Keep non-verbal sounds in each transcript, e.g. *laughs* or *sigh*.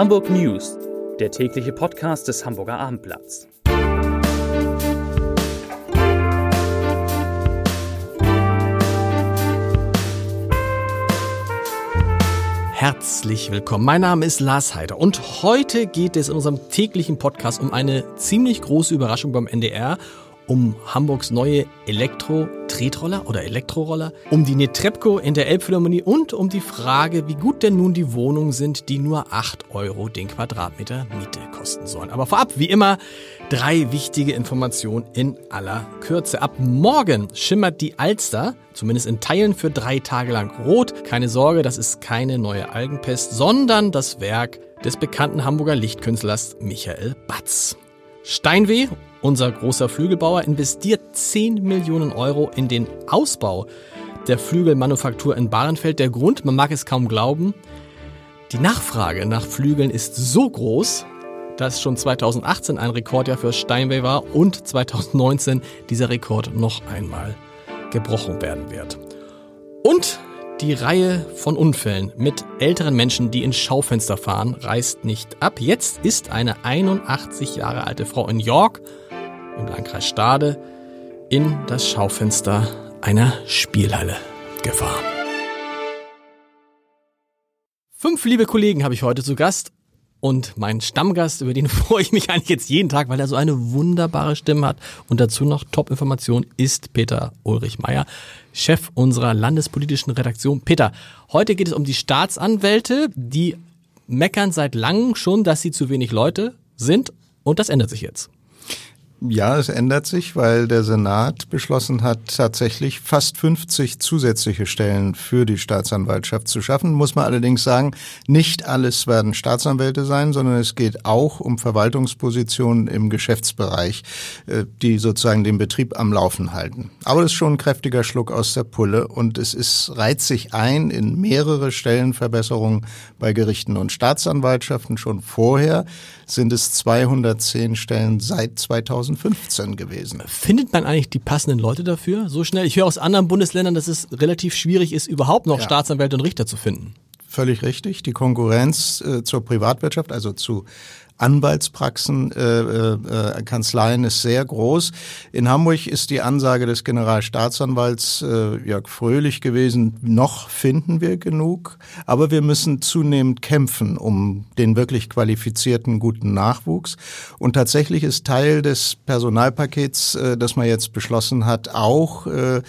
Hamburg News, der tägliche Podcast des Hamburger Abendblatts. Herzlich willkommen. Mein Name ist Lars Heider und heute geht es in unserem täglichen Podcast um eine ziemlich große Überraschung beim NDR um Hamburgs neue Elektro-Tretroller oder Elektroroller, um die Netrepco in der Elbphilharmonie und um die Frage, wie gut denn nun die Wohnungen sind, die nur 8 Euro den Quadratmeter Miete kosten sollen. Aber vorab, wie immer, drei wichtige Informationen in aller Kürze. Ab morgen schimmert die Alster, zumindest in Teilen, für drei Tage lang rot. Keine Sorge, das ist keine neue Algenpest, sondern das Werk des bekannten Hamburger Lichtkünstlers Michael Batz. Steinweh unser großer Flügelbauer investiert 10 Millionen Euro in den Ausbau der Flügelmanufaktur in Bahrenfeld. Der Grund, man mag es kaum glauben, die Nachfrage nach Flügeln ist so groß, dass schon 2018 ein Rekordjahr für Steinway war und 2019 dieser Rekord noch einmal gebrochen werden wird. Und die Reihe von Unfällen mit älteren Menschen, die ins Schaufenster fahren, reißt nicht ab. Jetzt ist eine 81 Jahre alte Frau in York im Landkreis Stade in das Schaufenster einer Spielhalle gefahren. Fünf liebe Kollegen habe ich heute zu Gast und mein Stammgast, über den *laughs* freue ich mich eigentlich jetzt jeden Tag, weil er so eine wunderbare Stimme hat und dazu noch Top-Information, ist Peter Ulrich Meyer, Chef unserer landespolitischen Redaktion. Peter, heute geht es um die Staatsanwälte, die meckern seit langem schon, dass sie zu wenig Leute sind und das ändert sich jetzt. Ja, es ändert sich, weil der Senat beschlossen hat, tatsächlich fast 50 zusätzliche Stellen für die Staatsanwaltschaft zu schaffen. Muss man allerdings sagen, nicht alles werden Staatsanwälte sein, sondern es geht auch um Verwaltungspositionen im Geschäftsbereich, äh, die sozusagen den Betrieb am Laufen halten. Aber das ist schon ein kräftiger Schluck aus der Pulle und es ist, reiht sich ein in mehrere Stellenverbesserungen bei Gerichten und Staatsanwaltschaften. Schon vorher sind es 210 Stellen seit 2000 2015 gewesen. Findet man eigentlich die passenden Leute dafür so schnell? Ich höre aus anderen Bundesländern, dass es relativ schwierig ist, überhaupt noch ja. Staatsanwälte und Richter zu finden. Völlig richtig. Die Konkurrenz äh, zur Privatwirtschaft, also zu Anwaltspraxen, äh, äh, Kanzleien ist sehr groß. In Hamburg ist die Ansage des Generalstaatsanwalts äh, Jörg Fröhlich gewesen, noch finden wir genug, aber wir müssen zunehmend kämpfen um den wirklich qualifizierten guten Nachwuchs. Und tatsächlich ist Teil des Personalpakets, äh, das man jetzt beschlossen hat, auch äh,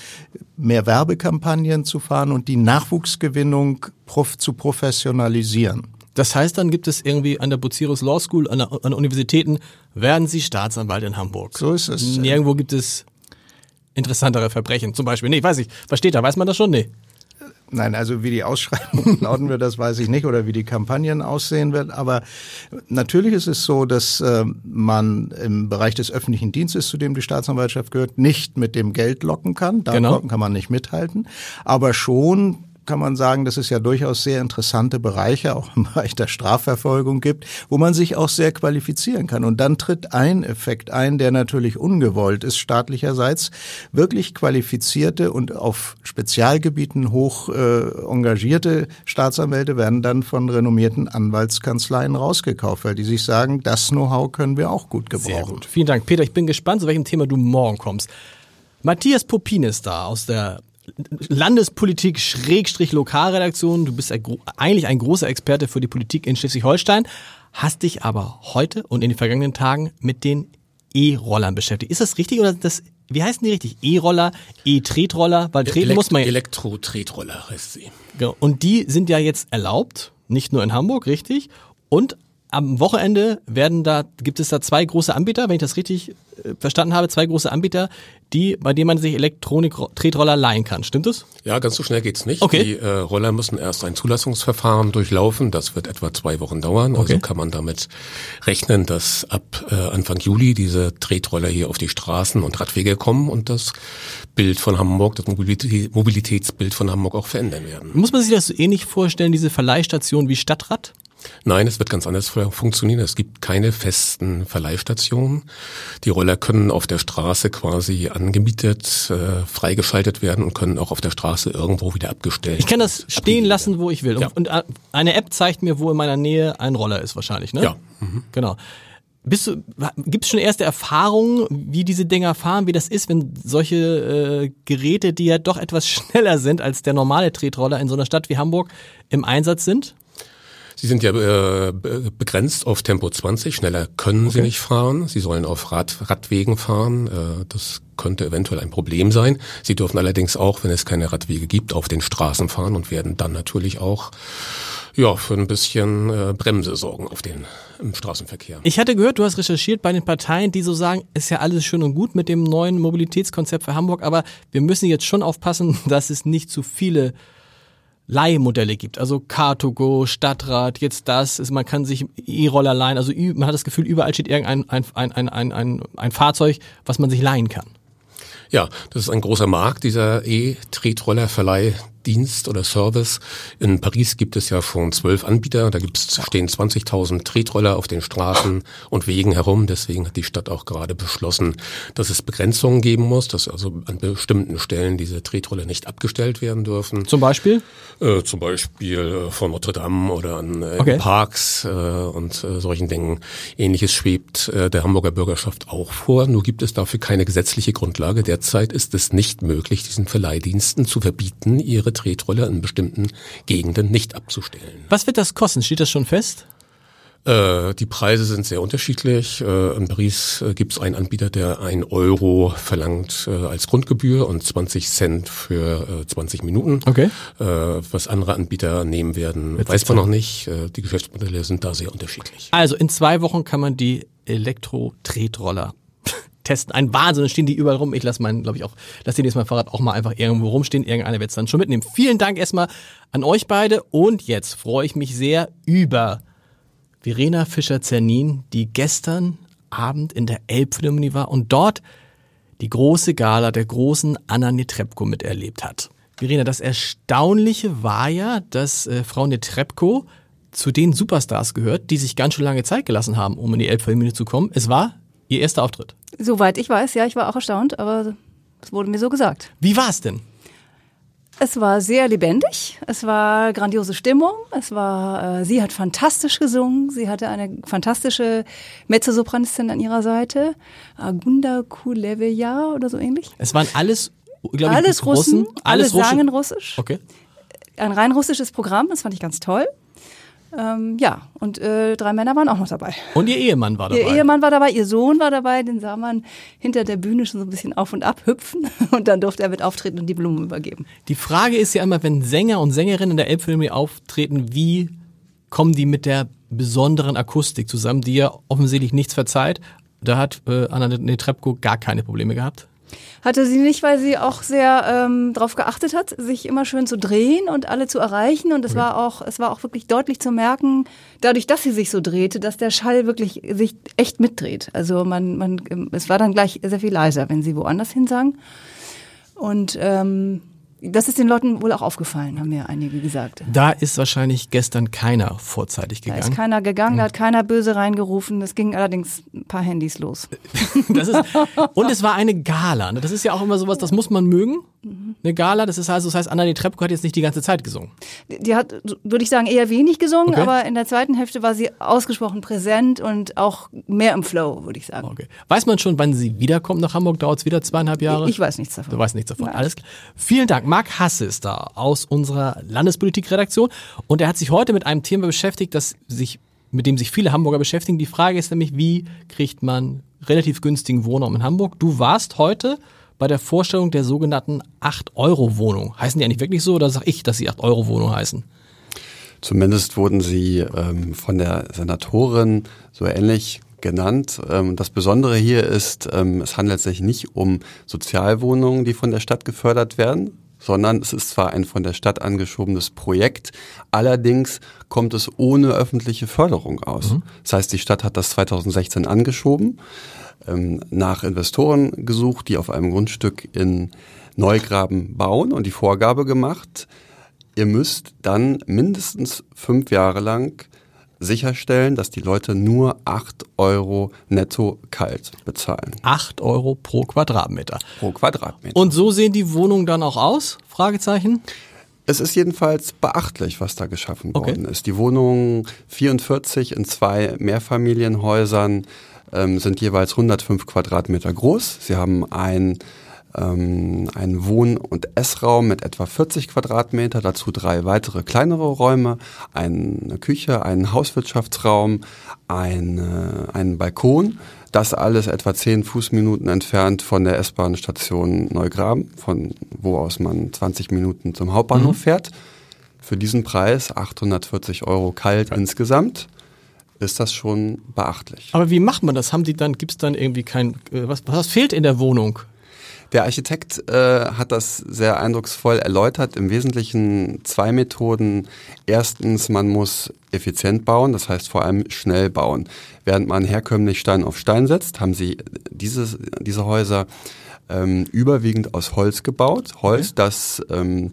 mehr Werbekampagnen zu fahren und die Nachwuchsgewinnung prof zu professionalisieren. Das heißt, dann gibt es irgendwie an der Bucerius Law School, an, der, an Universitäten, werden Sie Staatsanwalt in Hamburg. So ist es. Nirgendwo gibt es interessantere Verbrechen. Zum Beispiel, nee, weiß ich, versteht da, weiß man das schon? Nee. Nein, also wie die Ausschreibung *laughs* lauten wird, das weiß ich nicht, oder wie die Kampagnen aussehen wird. Aber natürlich ist es so, dass äh, man im Bereich des öffentlichen Dienstes, zu dem die Staatsanwaltschaft gehört, nicht mit dem Geld locken kann. Da genau. kann man nicht mithalten. Aber schon kann man sagen, dass es ja durchaus sehr interessante Bereiche auch im *laughs* Bereich der Strafverfolgung gibt, wo man sich auch sehr qualifizieren kann. Und dann tritt ein Effekt ein, der natürlich ungewollt ist staatlicherseits. Wirklich qualifizierte und auf Spezialgebieten hoch äh, engagierte Staatsanwälte werden dann von renommierten Anwaltskanzleien rausgekauft, weil die sich sagen, das Know-how können wir auch gut gebrauchen. Sehr gut. Vielen Dank. Peter, ich bin gespannt, zu welchem Thema du morgen kommst. Matthias Popin ist da aus der Landespolitik Schrägstrich Lokalredaktion. Du bist eigentlich ein großer Experte für die Politik in Schleswig-Holstein, hast dich aber heute und in den vergangenen Tagen mit den E-Rollern beschäftigt. Ist das richtig oder das, wie heißen die richtig? E-Roller, E-Tretroller? Weil treten Elekt muss man Elektro-Tretroller heißt sie. Genau. Und die sind ja jetzt erlaubt, nicht nur in Hamburg, richtig? Und am Wochenende werden da, gibt es da zwei große Anbieter, wenn ich das richtig äh, verstanden habe, zwei große Anbieter, die, bei denen man sich Elektronik-Tretroller leihen kann. Stimmt das? Ja, ganz so schnell geht's nicht. Okay. Die äh, Roller müssen erst ein Zulassungsverfahren durchlaufen. Das wird etwa zwei Wochen dauern. Also okay. Also kann man damit rechnen, dass ab äh, Anfang Juli diese Tretroller hier auf die Straßen und Radwege kommen und das Bild von Hamburg, das Mobilitätsbild von Hamburg auch verändern werden. Muss man sich das so ähnlich vorstellen, diese Verleihstation wie Stadtrat? Nein, es wird ganz anders funktionieren. Es gibt keine festen Verleihstationen. Die Roller können auf der Straße quasi angemietet, äh, freigeschaltet werden und können auch auf der Straße irgendwo wieder abgestellt. Ich kann das stehen lassen, wo ich will. Ja. Und äh, eine App zeigt mir, wo in meiner Nähe ein Roller ist wahrscheinlich, ne? Ja. Mhm. Genau. Bist du, gibt es schon erste Erfahrungen, wie diese Dinger fahren, wie das ist, wenn solche äh, Geräte, die ja doch etwas *laughs* schneller sind als der normale Tretroller in so einer Stadt wie Hamburg, im Einsatz sind? Sie sind ja äh, begrenzt auf Tempo 20, schneller können okay. Sie nicht fahren. Sie sollen auf Rad, Radwegen fahren. Äh, das könnte eventuell ein Problem sein. Sie dürfen allerdings auch, wenn es keine Radwege gibt, auf den Straßen fahren und werden dann natürlich auch ja, für ein bisschen äh, Bremse sorgen auf den im Straßenverkehr. Ich hatte gehört, du hast recherchiert bei den Parteien, die so sagen, ist ja alles schön und gut mit dem neuen Mobilitätskonzept für Hamburg, aber wir müssen jetzt schon aufpassen, *laughs* dass es nicht zu viele Leihmodelle gibt. Also Car2Go, Stadtrat, jetzt das, ist, man kann sich E-Roller leihen. Also man hat das Gefühl, überall steht irgendein ein, ein, ein, ein, ein, ein Fahrzeug, was man sich leihen kann. Ja, das ist ein großer Markt, dieser E-Tretroller-Verleih, Dienst oder Service. In Paris gibt es ja schon zwölf Anbieter. Da gibt's, stehen 20.000 Tretroller auf den Straßen und Wegen herum. Deswegen hat die Stadt auch gerade beschlossen, dass es Begrenzungen geben muss, dass also an bestimmten Stellen diese Tretroller nicht abgestellt werden dürfen. Zum Beispiel? Äh, zum Beispiel äh, von Notre Dame oder an äh, okay. Parks äh, und äh, solchen Dingen. Ähnliches schwebt äh, der Hamburger Bürgerschaft auch vor. Nur gibt es dafür keine gesetzliche Grundlage. Derzeit ist es nicht möglich, diesen Verleihdiensten zu verbieten, ihre ihre Tretroller in bestimmten Gegenden nicht abzustellen. Was wird das kosten? Steht das schon fest? Äh, die Preise sind sehr unterschiedlich. Äh, in Paris äh, gibt es einen Anbieter, der ein Euro verlangt als Grundgebühr und 20 Cent für 20 äh, Minuten. Okay. Was andere Anbieter nehmen werden, Jetzt weiß man noch nicht. die Geschäftsmodelle sind da sehr unterschiedlich. Also in zwei Wochen kann man die Elektro-Tretroller testen. Ein Wahnsinn, stehen die überall rum. Ich lasse meinen, glaube ich, auch, lasse den jetzt mein Fahrrad auch mal einfach irgendwo rumstehen. Irgendeiner wird es dann schon mitnehmen. Vielen Dank erstmal an euch beide und jetzt freue ich mich sehr über Verena Fischer-Zernin, die gestern Abend in der Elbphilharmonie war und dort die große Gala der großen Anna Netrebko miterlebt hat. Verena, das Erstaunliche war ja, dass äh, Frau Netrebko zu den Superstars gehört, die sich ganz schön lange Zeit gelassen haben, um in die Elbphilharmonie zu kommen. Es war ihr erster Auftritt. Soweit ich weiß, ja, ich war auch erstaunt, aber es wurde mir so gesagt. Wie war es denn? Es war sehr lebendig, es war grandiose Stimmung, es war, äh, sie hat fantastisch gesungen, sie hatte eine fantastische Mezzosopranistin an ihrer Seite, Agunda Kuleveja oder so ähnlich. Es waren alles, glaube ich, alles Russen, Russen alles alle sangen Russisch. Okay. Ein rein russisches Programm, das fand ich ganz toll. Ähm, ja, und äh, drei Männer waren auch noch dabei. Und ihr Ehemann war dabei? Ihr Ehemann war dabei, ihr Sohn war dabei, den sah man hinter der Bühne schon so ein bisschen auf und ab hüpfen *laughs* und dann durfte er mit auftreten und die Blumen übergeben. Die Frage ist ja immer, wenn Sänger und Sängerinnen in der Elbphilharmonie auftreten, wie kommen die mit der besonderen Akustik zusammen, die ja offensichtlich nichts verzeiht? Da hat äh, Anna Netrebko gar keine Probleme gehabt. Hatte sie nicht, weil sie auch sehr ähm, darauf geachtet hat, sich immer schön zu drehen und alle zu erreichen. Und es war auch, es war auch wirklich deutlich zu merken, dadurch, dass sie sich so drehte, dass der Schall wirklich sich echt mitdreht. Also man, man, es war dann gleich sehr viel leiser, wenn sie woanders hinsang. Und ähm, das ist den Leuten wohl auch aufgefallen, haben mir einige gesagt. Da ist wahrscheinlich gestern keiner vorzeitig gegangen. Da ist keiner gegangen, da hat keiner böse reingerufen. Es gingen allerdings ein paar Handys los. *laughs* ist, und es war eine Gala. Ne? Das ist ja auch immer sowas, das muss man mögen. Eine Gala, das ist also, das heißt, Anna Netrebko hat jetzt nicht die ganze Zeit gesungen. Die hat, würde ich sagen, eher wenig gesungen, okay. aber in der zweiten Hälfte war sie ausgesprochen präsent und auch mehr im Flow, würde ich sagen. Okay. Weiß man schon, wann sie wiederkommt nach Hamburg? Dauert es wieder zweieinhalb Jahre? Ich, ich weiß nichts davon. Du weißt nichts davon. Nein. Alles klar. Vielen Dank. Marc Hasse ist da aus unserer Landespolitikredaktion und er hat sich heute mit einem Thema beschäftigt, das sich, mit dem sich viele Hamburger beschäftigen. Die Frage ist nämlich, wie kriegt man relativ günstigen Wohnraum in Hamburg? Du warst heute bei der Vorstellung der sogenannten 8-Euro-Wohnung. Heißen die eigentlich wirklich so oder sage ich, dass sie 8-Euro-Wohnung heißen? Zumindest wurden sie ähm, von der Senatorin so ähnlich genannt. Ähm, das Besondere hier ist, ähm, es handelt sich nicht um Sozialwohnungen, die von der Stadt gefördert werden, sondern es ist zwar ein von der Stadt angeschobenes Projekt, allerdings kommt es ohne öffentliche Förderung aus. Mhm. Das heißt, die Stadt hat das 2016 angeschoben, ähm, nach Investoren gesucht, die auf einem Grundstück in Neugraben bauen und die Vorgabe gemacht, ihr müsst dann mindestens fünf Jahre lang sicherstellen, dass die Leute nur 8 Euro netto kalt bezahlen. 8 Euro pro Quadratmeter. Pro Quadratmeter. Und so sehen die Wohnungen dann auch aus? Fragezeichen. Es ist jedenfalls beachtlich, was da geschaffen okay. worden ist. Die Wohnungen 44 in zwei Mehrfamilienhäusern ähm, sind jeweils 105 Quadratmeter groß. Sie haben ein ähm, einen Wohn- und Essraum mit etwa 40 Quadratmeter, dazu drei weitere kleinere Räume, eine Küche, einen Hauswirtschaftsraum, eine, einen Balkon. Das alles etwa 10 Fußminuten entfernt von der S-Bahn-Station Neugraben, von wo aus man 20 Minuten zum Hauptbahnhof mhm. fährt. Für diesen Preis 840 Euro kalt insgesamt ist das schon beachtlich. Aber wie macht man das? Haben die dann, gibt es dann irgendwie kein, äh, was, was fehlt in der Wohnung? Der Architekt äh, hat das sehr eindrucksvoll erläutert. Im Wesentlichen zwei Methoden. Erstens, man muss effizient bauen, das heißt vor allem schnell bauen. Während man herkömmlich Stein auf Stein setzt, haben sie dieses, diese Häuser ähm, überwiegend aus Holz gebaut. Holz, okay. das ähm,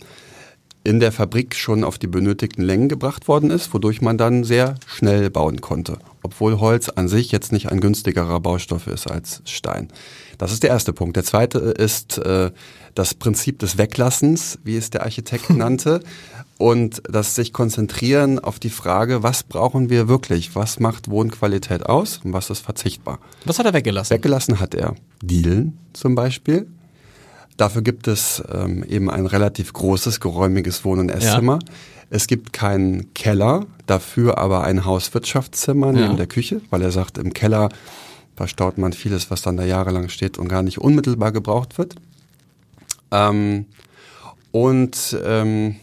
in der Fabrik schon auf die benötigten Längen gebracht worden ist, wodurch man dann sehr schnell bauen konnte, obwohl Holz an sich jetzt nicht ein günstigerer Baustoff ist als Stein. Das ist der erste Punkt. Der zweite ist äh, das Prinzip des Weglassens, wie es der Architekt *laughs* nannte, und das sich konzentrieren auf die Frage, was brauchen wir wirklich? Was macht Wohnqualität aus und was ist verzichtbar? Was hat er weggelassen? Weggelassen hat er Dielen zum Beispiel. Dafür gibt es ähm, eben ein relativ großes, geräumiges Wohn- und Esszimmer. Ja. Es gibt keinen Keller, dafür aber ein Hauswirtschaftszimmer neben ja. der Küche, weil er sagt, im Keller verstaut man vieles, was dann da jahrelang steht und gar nicht unmittelbar gebraucht wird. Ähm, und ähm,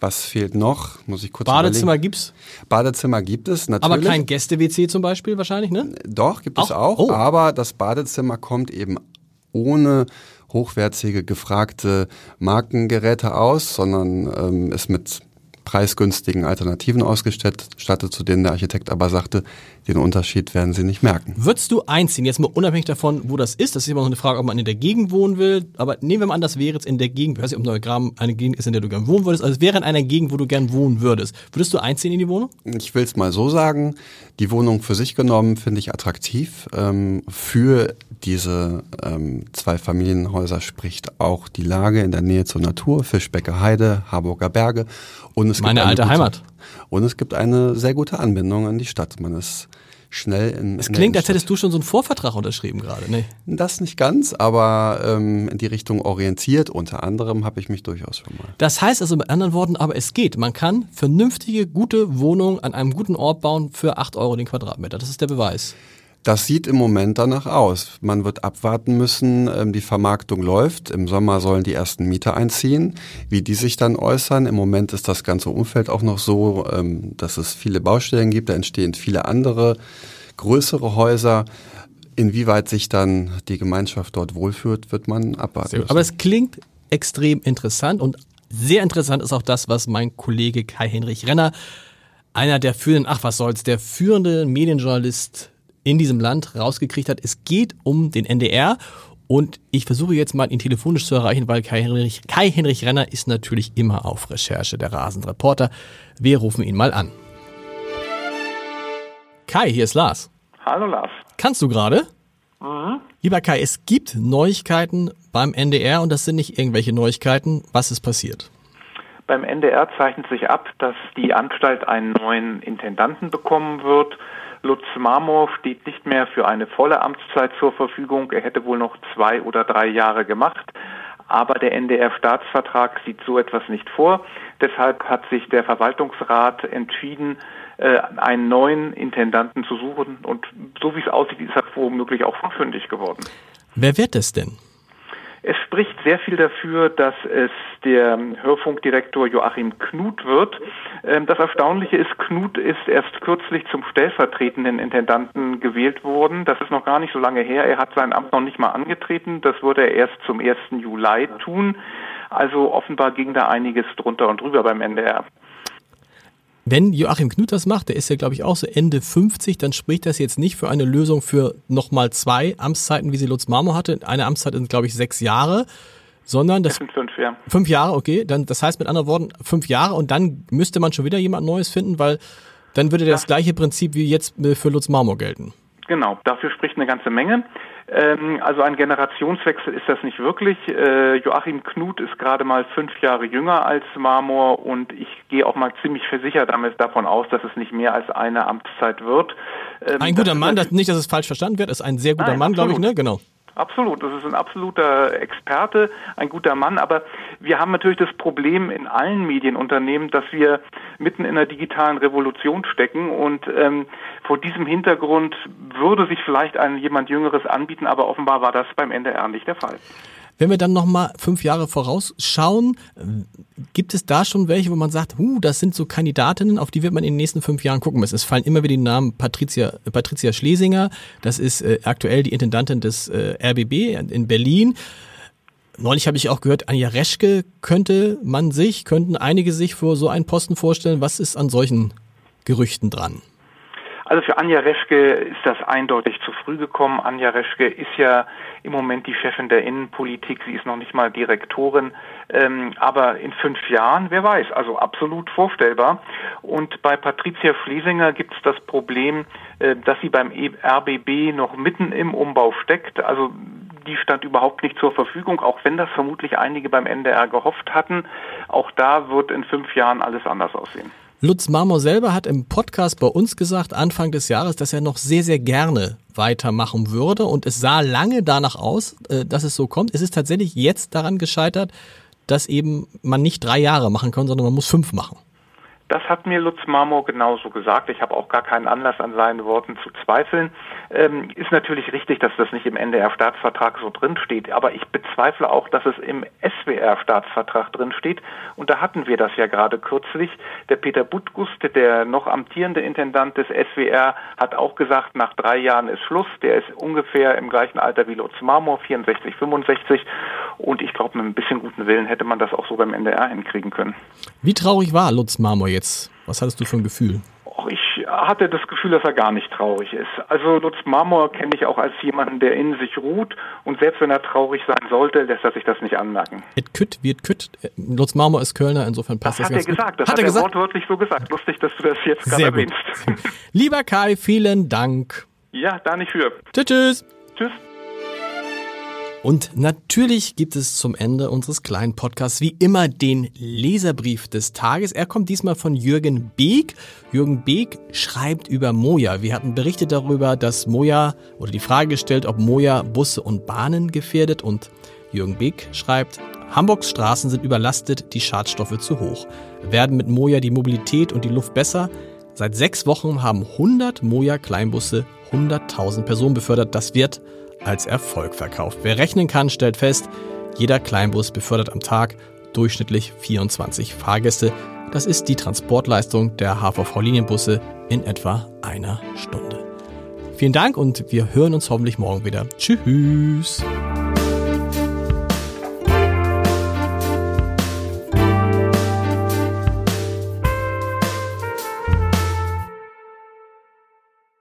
was fehlt noch? Muss ich kurz Badezimmer überlegen. gibt's? Badezimmer gibt es natürlich. Aber kein Gäste-WC zum Beispiel wahrscheinlich, ne? Doch, gibt auch? es auch. Oh. Aber das Badezimmer kommt eben ohne hochwertige, gefragte Markengeräte aus, sondern ähm, ist mit preisgünstigen Alternativen ausgestattet, zu denen der Architekt aber sagte, den Unterschied werden sie nicht merken. Würdest du einziehen, jetzt mal unabhängig davon, wo das ist, das ist immer noch eine Frage, ob man in der Gegend wohnen will, aber nehmen wir mal an, das wäre jetzt in der Gegend, ich weiß nicht, ob Neugraben eine Gegend ist, in der du gern wohnen würdest, also es wäre in einer Gegend, wo du gern wohnen würdest. Würdest du einziehen in die Wohnung? Ich will es mal so sagen, die Wohnung für sich genommen finde ich attraktiv. Ähm, für diese ähm, zwei Familienhäuser spricht auch die Lage in der Nähe zur Natur, Fischbecker Heide, Harburger Berge und es Meine alte gute, Heimat. Und es gibt eine sehr gute Anbindung an die Stadt. Man ist schnell in. Es klingt, als hättest du schon so einen Vorvertrag unterschrieben gerade. Nee. Das nicht ganz, aber ähm, in die Richtung orientiert. Unter anderem habe ich mich durchaus schon mal. Das heißt also mit anderen Worten, aber es geht. Man kann vernünftige, gute Wohnungen an einem guten Ort bauen für acht Euro den Quadratmeter. Das ist der Beweis. Das sieht im Moment danach aus. Man wird abwarten müssen, ähm, die Vermarktung läuft. Im Sommer sollen die ersten Mieter einziehen. Wie die sich dann äußern. Im Moment ist das ganze Umfeld auch noch so, ähm, dass es viele Baustellen gibt. Da entstehen viele andere größere Häuser. Inwieweit sich dann die Gemeinschaft dort wohlfühlt, wird man abwarten. Müssen. Aber es klingt extrem interessant und sehr interessant ist auch das, was mein Kollege Kai-Henrich Renner, einer der führenden, ach was soll's, der führende Medienjournalist in diesem Land rausgekriegt hat. Es geht um den NDR und ich versuche jetzt mal ihn telefonisch zu erreichen, weil Kai-Henrich Kai -Henrich Renner ist natürlich immer auf Recherche, der Rasenreporter. Wir rufen ihn mal an. Kai, hier ist Lars. Hallo Lars. Kannst du gerade? Mhm. Lieber Kai, es gibt Neuigkeiten beim NDR und das sind nicht irgendwelche Neuigkeiten. Was ist passiert? Beim NDR zeichnet sich ab, dass die Anstalt einen neuen Intendanten bekommen wird Lutz Marmor steht nicht mehr für eine volle Amtszeit zur Verfügung. Er hätte wohl noch zwei oder drei Jahre gemacht. Aber der NDR-Staatsvertrag sieht so etwas nicht vor. Deshalb hat sich der Verwaltungsrat entschieden, äh, einen neuen Intendanten zu suchen. Und so wie es aussieht, ist er womöglich auch fündig geworden. Wer wird es denn? Es spricht sehr viel dafür, dass es der Hörfunkdirektor Joachim Knut wird. Ähm, das Erstaunliche ist, Knut ist erst kürzlich zum stellvertretenden Intendanten gewählt worden. Das ist noch gar nicht so lange her. Er hat sein Amt noch nicht mal angetreten. Das würde er erst zum 1. Juli tun. Also offenbar ging da einiges drunter und drüber beim NDR. Wenn Joachim Knut das macht, der ist ja, glaube ich, auch so Ende 50, dann spricht das jetzt nicht für eine Lösung für nochmal zwei Amtszeiten, wie sie Lutz Marmor hatte. Eine Amtszeit sind, glaube ich, sechs Jahre, sondern das, das sind fünf, ja. Fünf Jahre, okay. Dann, das heißt mit anderen Worten fünf Jahre und dann müsste man schon wieder jemand Neues finden, weil Dann würde das gleiche Prinzip wie jetzt für Lutz Marmor gelten. Genau, dafür spricht eine ganze Menge. Ähm, also ein Generationswechsel ist das nicht wirklich. Äh, Joachim Knut ist gerade mal fünf Jahre jünger als Marmor und ich gehe auch mal ziemlich versichert damit davon aus, dass es nicht mehr als eine Amtszeit wird. Ähm, ein guter Mann, das, nicht, dass es falsch verstanden wird, ist ein sehr guter Nein, Mann, glaube ich, ne? Genau. Absolut, das ist ein absoluter Experte, ein guter Mann, aber wir haben natürlich das Problem in allen Medienunternehmen, dass wir mitten in einer digitalen Revolution stecken und ähm, vor diesem Hintergrund würde sich vielleicht ein jemand Jüngeres anbieten, aber offenbar war das beim NDR nicht der Fall. Wenn wir dann nochmal fünf Jahre vorausschauen, gibt es da schon welche, wo man sagt, huh, das sind so Kandidatinnen, auf die wird man in den nächsten fünf Jahren gucken müssen. Es fallen immer wieder die Namen Patricia, Patricia Schlesinger, das ist äh, aktuell die Intendantin des äh, RBB in Berlin. Neulich habe ich auch gehört, Anja Reschke könnte man sich, könnten einige sich vor so einen Posten vorstellen. Was ist an solchen Gerüchten dran? Also für Anja Reschke ist das eindeutig zu früh gekommen. Anja Reschke ist ja im Moment die Chefin der Innenpolitik. Sie ist noch nicht mal Direktorin. Ähm, aber in fünf Jahren, wer weiß, also absolut vorstellbar. Und bei Patricia Fliesinger gibt es das Problem, äh, dass sie beim e RBB noch mitten im Umbau steckt. Also die stand überhaupt nicht zur Verfügung, auch wenn das vermutlich einige beim NDR gehofft hatten. Auch da wird in fünf Jahren alles anders aussehen. Lutz Marmor selber hat im Podcast bei uns gesagt, Anfang des Jahres, dass er noch sehr, sehr gerne weitermachen würde. Und es sah lange danach aus, äh, dass es so kommt. Es ist tatsächlich jetzt daran gescheitert, dass eben man nicht drei Jahre machen kann, sondern man muss fünf machen. Das hat mir Lutz Marmor genauso gesagt. Ich habe auch gar keinen Anlass an seinen Worten zu zweifeln. Ähm, ist natürlich richtig, dass das nicht im NDR-Staatsvertrag so drinsteht, aber ich bezweifle auch, dass es im SWR-Staatsvertrag drinsteht. Und da hatten wir das ja gerade kürzlich. Der Peter Butgust, der noch amtierende Intendant des SWR, hat auch gesagt, nach drei Jahren ist Schluss. Der ist ungefähr im gleichen Alter wie Lutz Marmor, 64, 65. Und ich glaube, mit ein bisschen guten Willen hätte man das auch so beim NDR hinkriegen können. Wie traurig war Lutz Marmor jetzt? Was hattest du für ein Gefühl? Hatte das Gefühl, dass er gar nicht traurig ist. Also Lutz Marmor kenne ich auch als jemanden, der in sich ruht und selbst wenn er traurig sein sollte, lässt er sich das nicht anmerken. Et kütt wird kütt. Lutz Marmor ist Kölner, insofern passt das. Das hat er gesagt, das hat, hat er gesagt? wortwörtlich so gesagt. Lustig, dass du das jetzt gerade erwähnst. Lieber Kai, vielen Dank. Ja, da nicht für. Tschüss. Tschüss. Tschüss. Und natürlich gibt es zum Ende unseres kleinen Podcasts wie immer den Leserbrief des Tages. Er kommt diesmal von Jürgen Beek. Jürgen Beek schreibt über Moja. Wir hatten berichtet darüber, dass Moja oder die Frage gestellt, ob Moja Busse und Bahnen gefährdet. Und Jürgen Beek schreibt, Hamburgs Straßen sind überlastet, die Schadstoffe zu hoch. Werden mit Moja die Mobilität und die Luft besser? Seit sechs Wochen haben 100 Moja Kleinbusse 100.000 Personen befördert. Das wird als Erfolg verkauft. Wer rechnen kann, stellt fest, jeder Kleinbus befördert am Tag durchschnittlich 24 Fahrgäste. Das ist die Transportleistung der HVV-Linienbusse in etwa einer Stunde. Vielen Dank und wir hören uns hoffentlich morgen wieder. Tschüss.